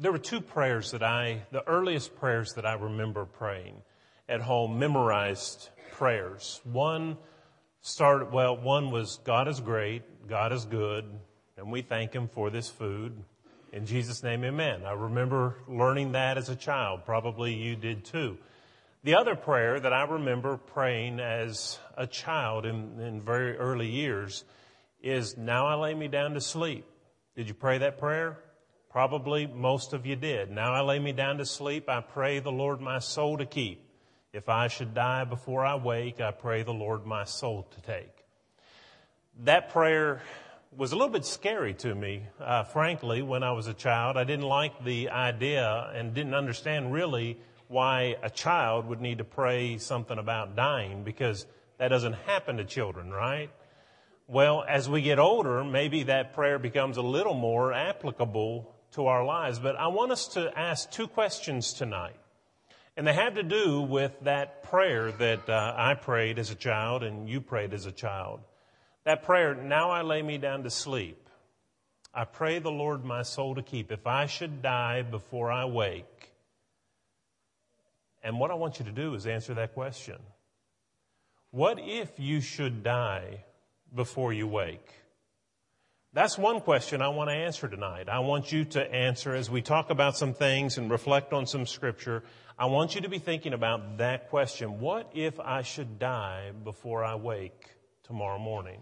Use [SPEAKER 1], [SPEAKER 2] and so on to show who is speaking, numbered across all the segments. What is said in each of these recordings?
[SPEAKER 1] There were two prayers that I, the earliest prayers that I remember praying at home, memorized prayers. One started, well, one was God is great, God is good, and we thank Him for this food. In Jesus' name, amen. I remember learning that as a child. Probably you did too. The other prayer that I remember praying as a child in, in very early years is, Now I lay me down to sleep. Did you pray that prayer? Probably most of you did. Now I lay me down to sleep. I pray the Lord my soul to keep. If I should die before I wake, I pray the Lord my soul to take. That prayer was a little bit scary to me, uh, frankly, when I was a child. I didn't like the idea and didn't understand really why a child would need to pray something about dying because that doesn't happen to children, right? Well, as we get older, maybe that prayer becomes a little more applicable to our lives. But I want us to ask two questions tonight. And they have to do with that prayer that uh, I prayed as a child and you prayed as a child. That prayer, now I lay me down to sleep. I pray the Lord my soul to keep. If I should die before I wake. And what I want you to do is answer that question. What if you should die before you wake? That's one question I want to answer tonight. I want you to answer as we talk about some things and reflect on some scripture. I want you to be thinking about that question. What if I should die before I wake tomorrow morning?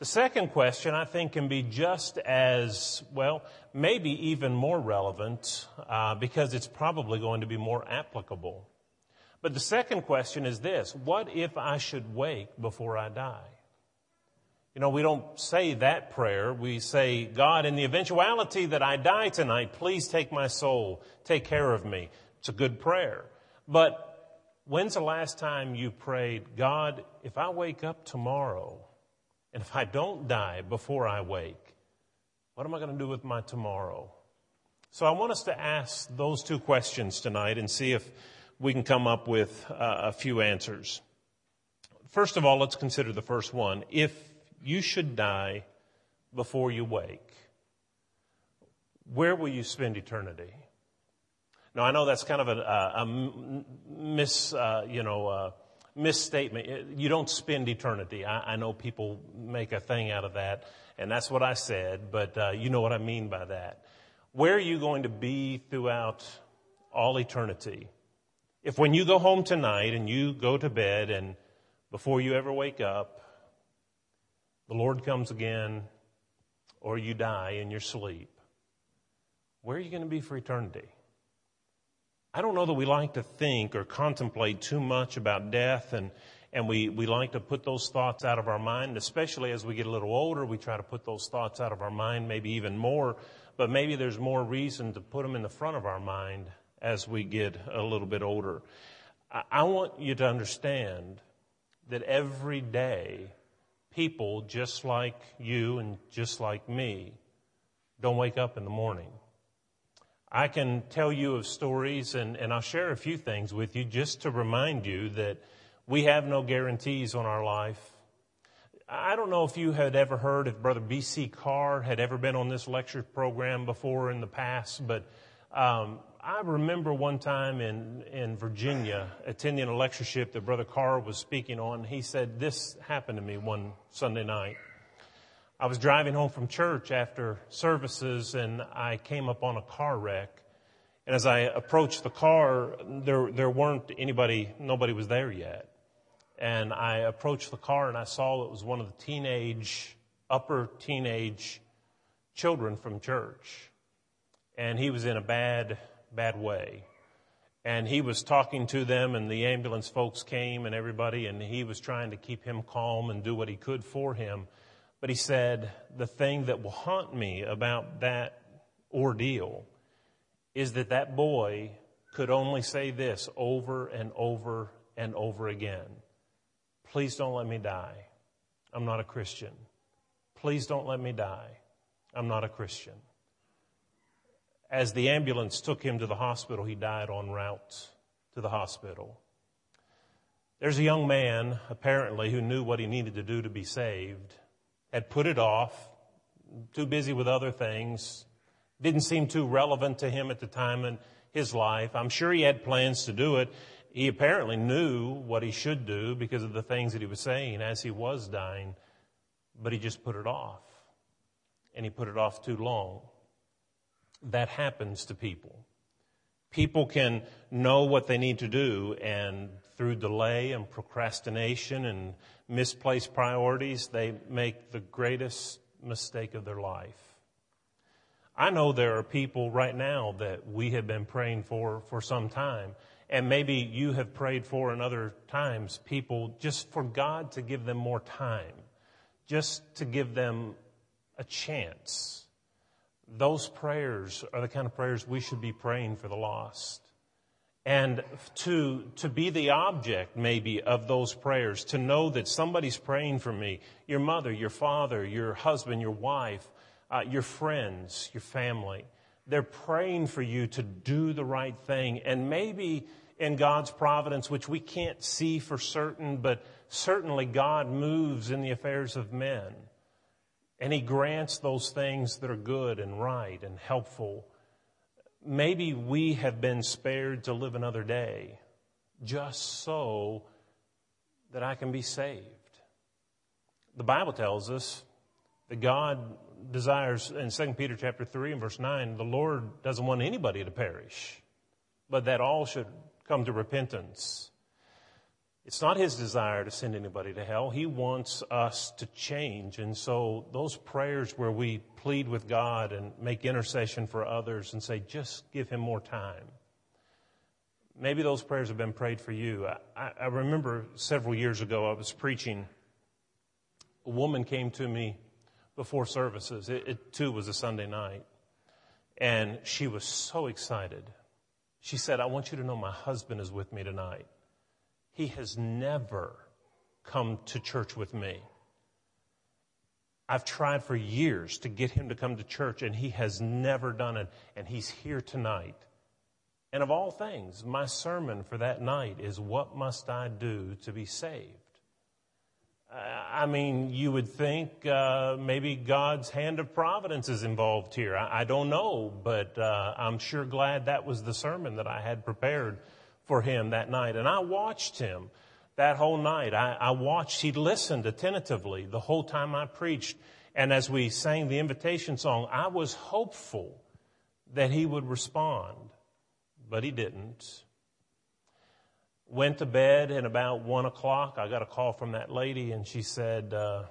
[SPEAKER 1] The second question I think can be just as, well, maybe even more relevant uh, because it's probably going to be more applicable. But the second question is this What if I should wake before I die? You know, we don't say that prayer. We say, God, in the eventuality that I die tonight, please take my soul, take care of me. It's a good prayer. But when's the last time you prayed, God, if I wake up tomorrow, and if I don't die before I wake, what am I going to do with my tomorrow? So I want us to ask those two questions tonight and see if we can come up with uh, a few answers. First of all, let's consider the first one. If you should die before you wake, where will you spend eternity? Now, I know that's kind of a, a, a mis, uh, you know, uh, misstatement. You don't spend eternity. I, I, know people make a thing out of that, and that's what I said, but uh, you know what I mean by that. Where are you going to be throughout all eternity? If when you go home tonight and you go to bed and before you ever wake up, the Lord comes again or you die in your sleep, where are you going to be for eternity? I don't know that we like to think or contemplate too much about death and, and we, we like to put those thoughts out of our mind, especially as we get a little older, we try to put those thoughts out of our mind, maybe even more, but maybe there's more reason to put them in the front of our mind as we get a little bit older. I, I want you to understand that every day, people just like you and just like me don't wake up in the morning. I can tell you of stories, and, and I'll share a few things with you just to remind you that we have no guarantees on our life. I don't know if you had ever heard if Brother B.C. Carr had ever been on this lecture program before in the past, but um, I remember one time in, in Virginia attending a lectureship that Brother Carr was speaking on. He said, This happened to me one Sunday night. I was driving home from church after services and I came up on a car wreck. And as I approached the car, there, there weren't anybody, nobody was there yet. And I approached the car and I saw it was one of the teenage, upper teenage children from church. And he was in a bad, bad way. And he was talking to them and the ambulance folks came and everybody and he was trying to keep him calm and do what he could for him. But he said, the thing that will haunt me about that ordeal is that that boy could only say this over and over and over again. Please don't let me die. I'm not a Christian. Please don't let me die. I'm not a Christian. As the ambulance took him to the hospital, he died en route to the hospital. There's a young man, apparently, who knew what he needed to do to be saved had put it off, too busy with other things, Didn't seem too relevant to him at the time in his life. I'm sure he had plans to do it. He apparently knew what he should do because of the things that he was saying as he was dying, but he just put it off. And he put it off too long. That happens to people. People can know what they need to do, and through delay and procrastination and misplaced priorities, they make the greatest mistake of their life. I know there are people right now that we have been praying for for some time, and maybe you have prayed for in other times, people just for God to give them more time, just to give them a chance. Those prayers are the kind of prayers we should be praying for the lost. And to, to be the object, maybe, of those prayers, to know that somebody's praying for me, your mother, your father, your husband, your wife, uh, your friends, your family, they're praying for you to do the right thing. And maybe in God's providence, which we can't see for certain, but certainly God moves in the affairs of men. And He grants those things that are good and right and helpful maybe we have been spared to live another day just so that I can be saved. The Bible tells us that God desires in 2 Peter chapter 3 and verse 9, the Lord doesn't want anybody to perish, but that all should come to repentance. It's not his desire to send anybody to hell. He wants us to change. And so those prayers where we plead with God and make intercession for others and say, just give him more time. Maybe those prayers have been prayed for you. I, I remember several years ago I was preaching. A woman came to me before services. It, it too was a Sunday night. And she was so excited. She said, I want you to know my husband is with me tonight. He has never come to church with me. I've tried for years to get him to come to church, and he has never done it, and he's here tonight. And of all things, my sermon for that night is What Must I Do to Be Saved? I mean, you would think uh, maybe God's hand of providence is involved here. I, I don't know, but uh, I'm sure glad that was the sermon that I had prepared for him that night. And I watched him that whole night. I, I watched, he listened attentively the whole time I preached. And as we sang the invitation song, I was hopeful that he would respond, but he didn't. Went to bed and about one o'clock, I got a call from that lady and she said, uh,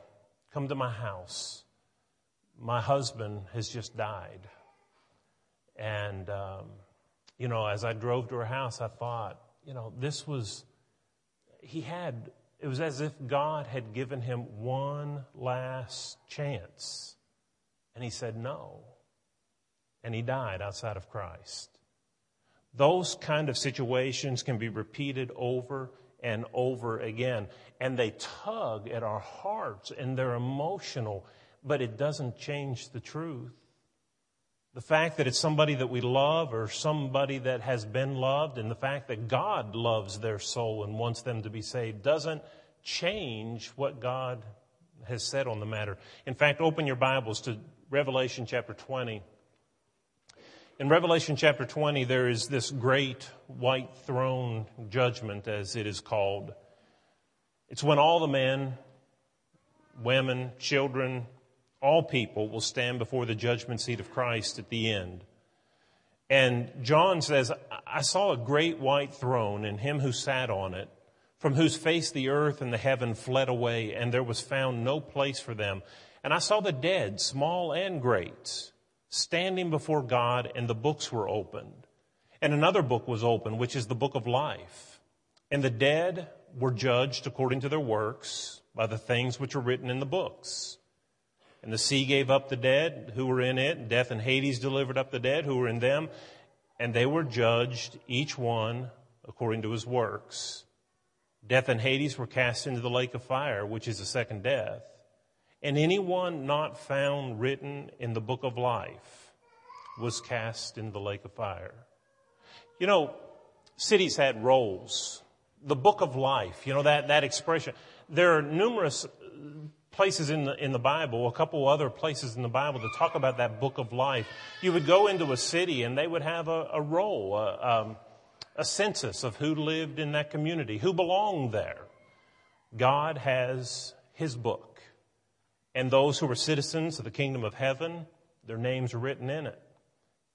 [SPEAKER 1] come to my house. My husband has just died. And, um, you know, as I drove to her house, I thought, you know, this was, he had, it was as if God had given him one last chance. And he said no. And he died outside of Christ. Those kind of situations can be repeated over and over again. And they tug at our hearts and they're emotional, but it doesn't change the truth. The fact that it's somebody that we love or somebody that has been loved and the fact that God loves their soul and wants them to be saved doesn't change what God has said on the matter. In fact, open your Bibles to Revelation chapter 20. In Revelation chapter 20, there is this great white throne judgment, as it is called. It's when all the men, women, children, all people will stand before the judgment seat of Christ at the end. And John says, I saw a great white throne and him who sat on it, from whose face the earth and the heaven fled away, and there was found no place for them. And I saw the dead, small and great, standing before God, and the books were opened. And another book was opened, which is the book of life. And the dead were judged according to their works by the things which are written in the books. And the sea gave up the dead who were in it, and death and Hades delivered up the dead who were in them, and they were judged, each one according to his works. Death and Hades were cast into the lake of fire, which is the second death. And anyone not found written in the book of life was cast into the lake of fire. You know, cities had rolls. The book of life, you know, that, that expression. There are numerous places in the, in the Bible, a couple other places in the Bible that talk about that book of life. You would go into a city and they would have a, a roll, a, um, a census of who lived in that community, who belonged there. God has his book. And those who are citizens of the kingdom of heaven, their names are written in it.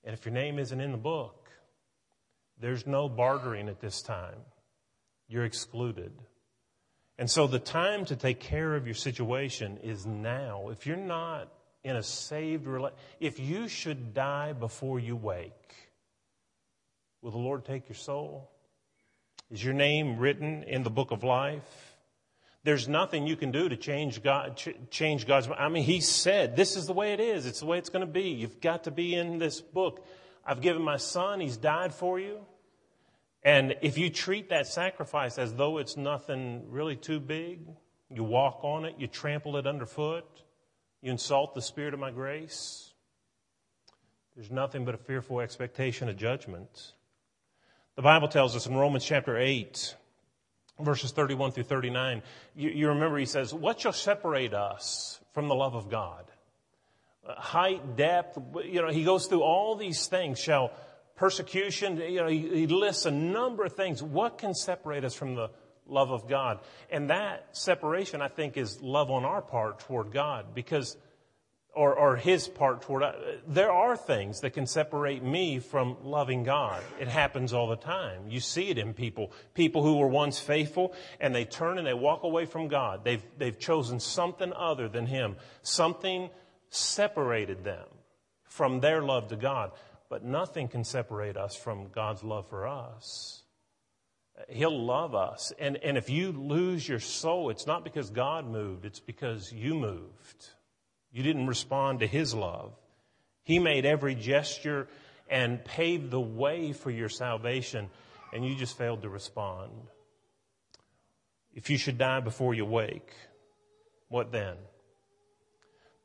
[SPEAKER 1] And if your name isn't in the book, there's no bartering at this time. You're excluded. And so the time to take care of your situation is now. If you're not in a saved relationship, if you should die before you wake, will the Lord take your soul? Is your name written in the book of life? There's nothing you can do to change God, change God's. I mean, He said, this is the way it is. It's the way it's going to be. You've got to be in this book. I've given my son. He's died for you. And if you treat that sacrifice as though it's nothing really too big, you walk on it, you trample it underfoot, you insult the spirit of my grace, there's nothing but a fearful expectation of judgment. The Bible tells us in Romans chapter 8, verses 31 through 39, you, you remember he says, What shall separate us from the love of God? Uh, height, depth, you know, he goes through all these things. Shall persecution, you know, he, he lists a number of things. What can separate us from the love of God? And that separation, I think, is love on our part toward God because or, or his part toward us. There are things that can separate me from loving God. It happens all the time. You see it in people. People who were once faithful and they turn and they walk away from God. They've, they've chosen something other than him. Something separated them from their love to God. But nothing can separate us from God's love for us. He'll love us. And, and if you lose your soul, it's not because God moved, it's because you moved. You didn't respond to His love. He made every gesture and paved the way for your salvation, and you just failed to respond. If you should die before you wake, what then?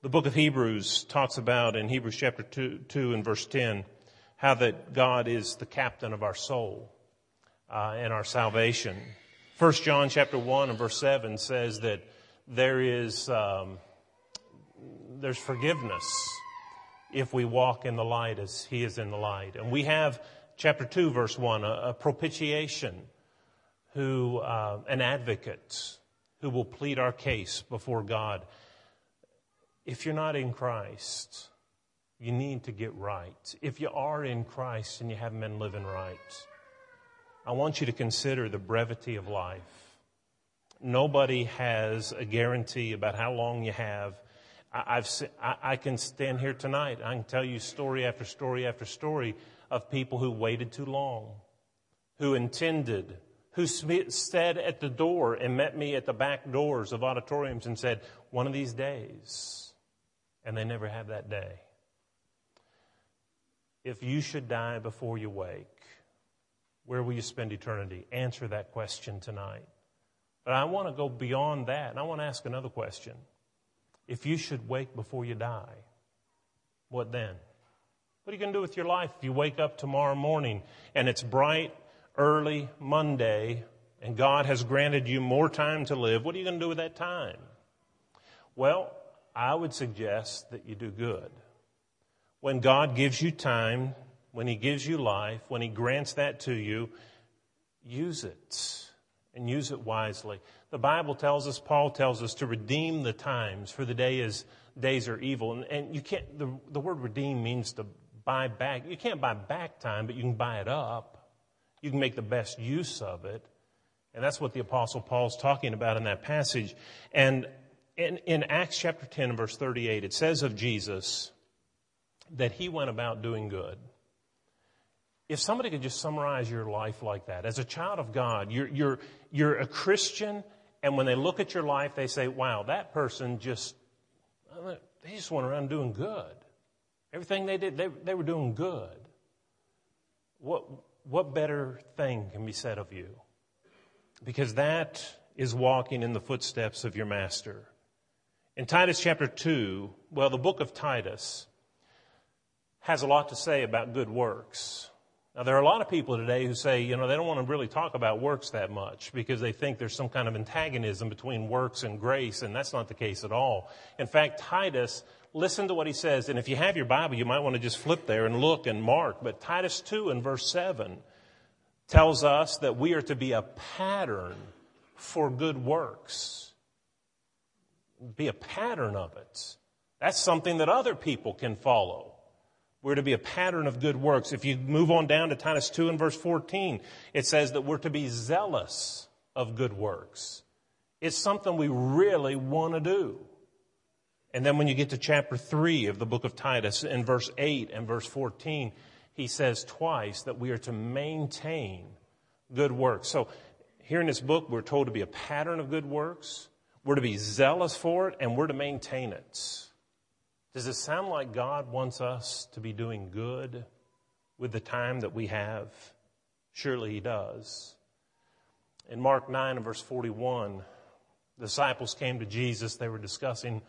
[SPEAKER 1] The book of Hebrews talks about in Hebrews chapter 2, 2 and verse 10 how that God is the captain of our soul uh, and our salvation. First John chapter 1 and verse 7 says that there is um, there's forgiveness if we walk in the light as he is in the light. And we have chapter 2 verse 1, a, a propitiation who, uh, an advocate who will plead our case before God. If you're not in Christ, you need to get right. If you are in Christ and you haven't been living right, I want you to consider the brevity of life. Nobody has a guarantee about how long you have I, I, can stand here tonight. I can tell you story after story after story of people who waited too long, who intended, who stood at the door and met me at the back doors of auditoriums and said, one of these days, and they never have that day. If you should die before you wake, where will you spend eternity? Answer that question tonight. But I want to go beyond that, and I want to ask another question. If you should wake before you die, what then? What are you going to do with your life if you wake up tomorrow morning and it's bright, early Monday, and God has granted you more time to live? What are you going to do with that time? Well, I would suggest that you do good. When God gives you time, when He gives you life, when He grants that to you, use it and use it wisely. The Bible tells us, Paul tells us to redeem the times, for the day is, days are evil. And, and you can't, the, the word redeem means to buy back. You can't buy back time, but you can buy it up. You can make the best use of it. And that's what the apostle Paul's talking about in that passage. And in, in Acts chapter 10 and verse 38, it says of Jesus that he went about doing good. If somebody could just summarize your life like that, as a child of God, you're, you're, you're a Christian and when they look at your life, they say, wow, that person just, uh, they just went around doing good. Everything they did, they, they were doing good. What, what better thing can be said of you? Because that is walking in the footsteps of your master. In Titus chapter 2, well, the book of Titus has a lot to say about good works. Now, there are a lot of people today who say, you know, they don't want to really talk about works that much because they think there's some kind of antagonism between works and grace, and that's not the case at all. In fact, Titus, listen to what he says, and if you have your Bible, you might want to just flip there and look and mark. But Titus 2 and verse 7 tells us that we are to be a pattern for good works. Be a pattern of it. That's something that other people can follow. We're to be a pattern of good works. If you move on down to Titus 2 and verse 14, it says that we're to be zealous of good works. It's something we really want to do. And then when you get to chapter 3 of the book of Titus in verse 8 and verse 14, he says twice that we are to maintain good works. So here in this book, we're told to be a pattern of good works. We're to be zealous for it and we're to maintain it. Does it sound like God wants us to be doing good with the time that we have? Surely He does. In Mark 9 and verse 41, the disciples came to Jesus. They were discussing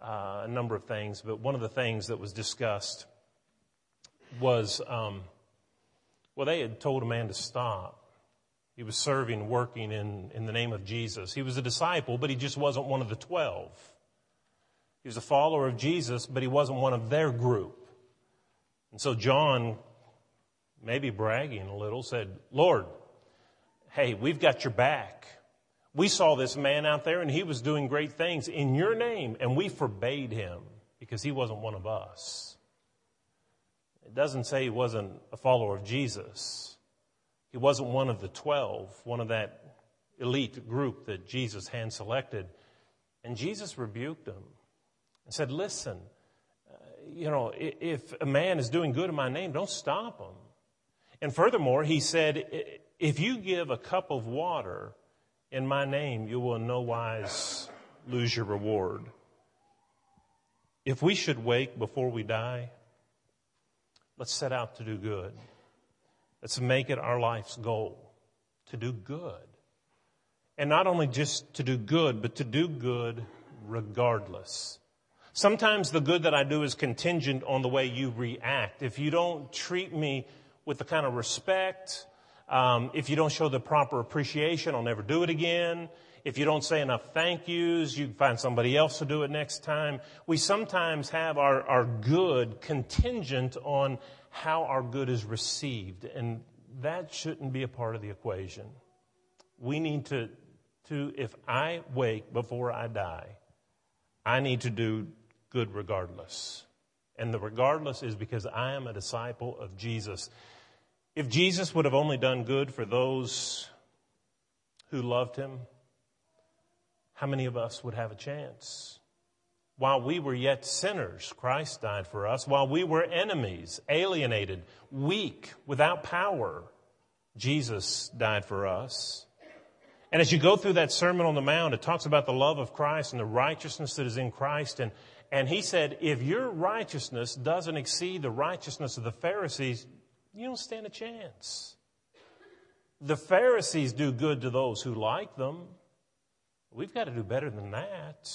[SPEAKER 1] uh, a number of things, but one of the things that was discussed was um, well, they had told a man to stop. He was serving, working in, in the name of Jesus. He was a disciple, but he just wasn't one of the twelve. He was a follower of Jesus, but he wasn't one of their group. And so John, maybe bragging a little, said, Lord, hey, we've got your back. We saw this man out there and he was doing great things in your name and we forbade him because he wasn't one of us. It doesn't say he wasn't a follower of Jesus. He wasn't one of the twelve, one of that elite group that Jesus hand selected. And Jesus rebuked him and said, Listen, uh, you know, if a man is doing good in my name, don't stop him. And furthermore, he said, If you give a cup of water in my name, you will in no wise lose your reward. If we should wake before we die, let's set out to do good. Let's make it our life's goal to do good. And not only just to do good, but to do good regardless. Sometimes the good that I do is contingent on the way you react. If you don't treat me with the kind of respect, um, if you don't show the proper appreciation, I'll never do it again. If you don't say enough thank yous, you can find somebody else to do it next time. We sometimes have our, our good contingent on how our good is received, and that shouldn't be a part of the equation. We need to, to if I wake before I die, I need to do good regardless. And the regardless is because I am a disciple of Jesus. If Jesus would have only done good for those who loved him, how many of us would have a chance? While we were yet sinners, Christ died for us. While we were enemies, alienated, weak, without power, Jesus died for us. And as you go through that Sermon on the Mount, it talks about the love of Christ and the righteousness that is in Christ. And and he said, if your righteousness doesn't exceed the righteousness of the Pharisees, you don't stand a chance. The Pharisees do good to those who like them. We've got to do better than that.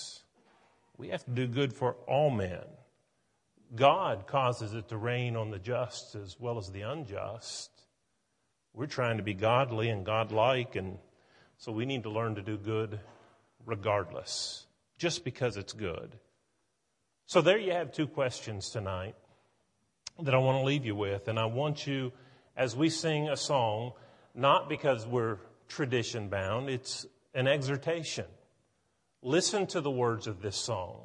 [SPEAKER 1] We have to do good for all men. God causes it to rain on the just as well as the unjust. We're trying to be godly and godlike, and so we need to learn to do good regardless, just because it's good. So there you have two questions tonight that I want to leave you with. And I want you, as we sing a song, not because we're tradition bound, it's an exhortation. Listen to the words of this song.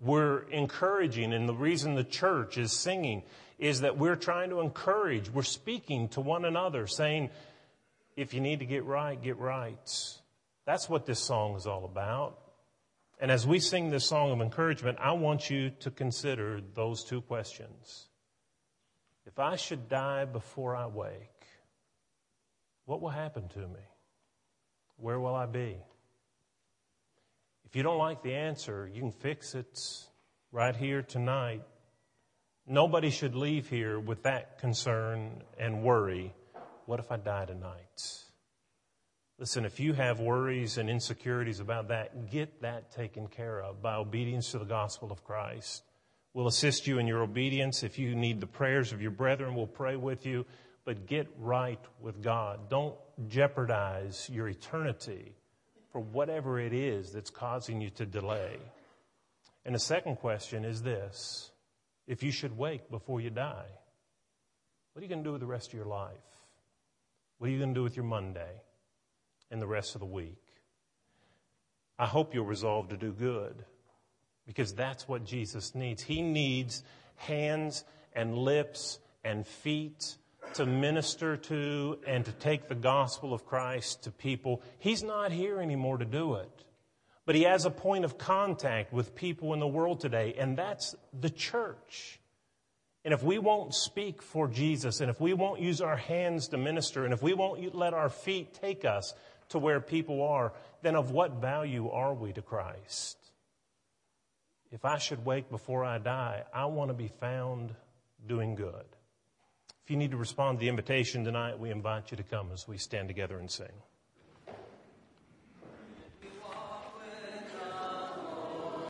[SPEAKER 1] We're encouraging, and the reason the church is singing is that we're trying to encourage. We're speaking to one another, saying, if you need to get right, get right. That's what this song is all about. And as we sing this song of encouragement, I want you to consider those two questions. If I should die before I wake, what will happen to me? Where will I be? If you don't like the answer, you can fix it right here tonight. Nobody should leave here with that concern and worry. What if I die tonight? Listen, if you have worries and insecurities about that, get that taken care of by obedience to the gospel of Christ. We'll assist you in your obedience. If you need the prayers of your brethren, we'll pray with you. But get right with God. Don't jeopardize your eternity for whatever it is that's causing you to delay. And the second question is this if you should wake before you die, what are you going to do with the rest of your life? What are you going to do with your Monday and the rest of the week? I hope you'll resolve to do good because that's what Jesus needs. He needs hands and lips and feet to minister to and to take the gospel of Christ to people. He's not here anymore to do it. But he has a point of contact with people in the world today, and that's the church. And if we won't speak for Jesus, and if we won't use our hands to minister, and if we won't let our feet take us to where people are, then of what value are we to Christ? If I should wake before I die, I want to be found doing good. If you need to respond to the invitation tonight, we invite you to come as we stand together and sing.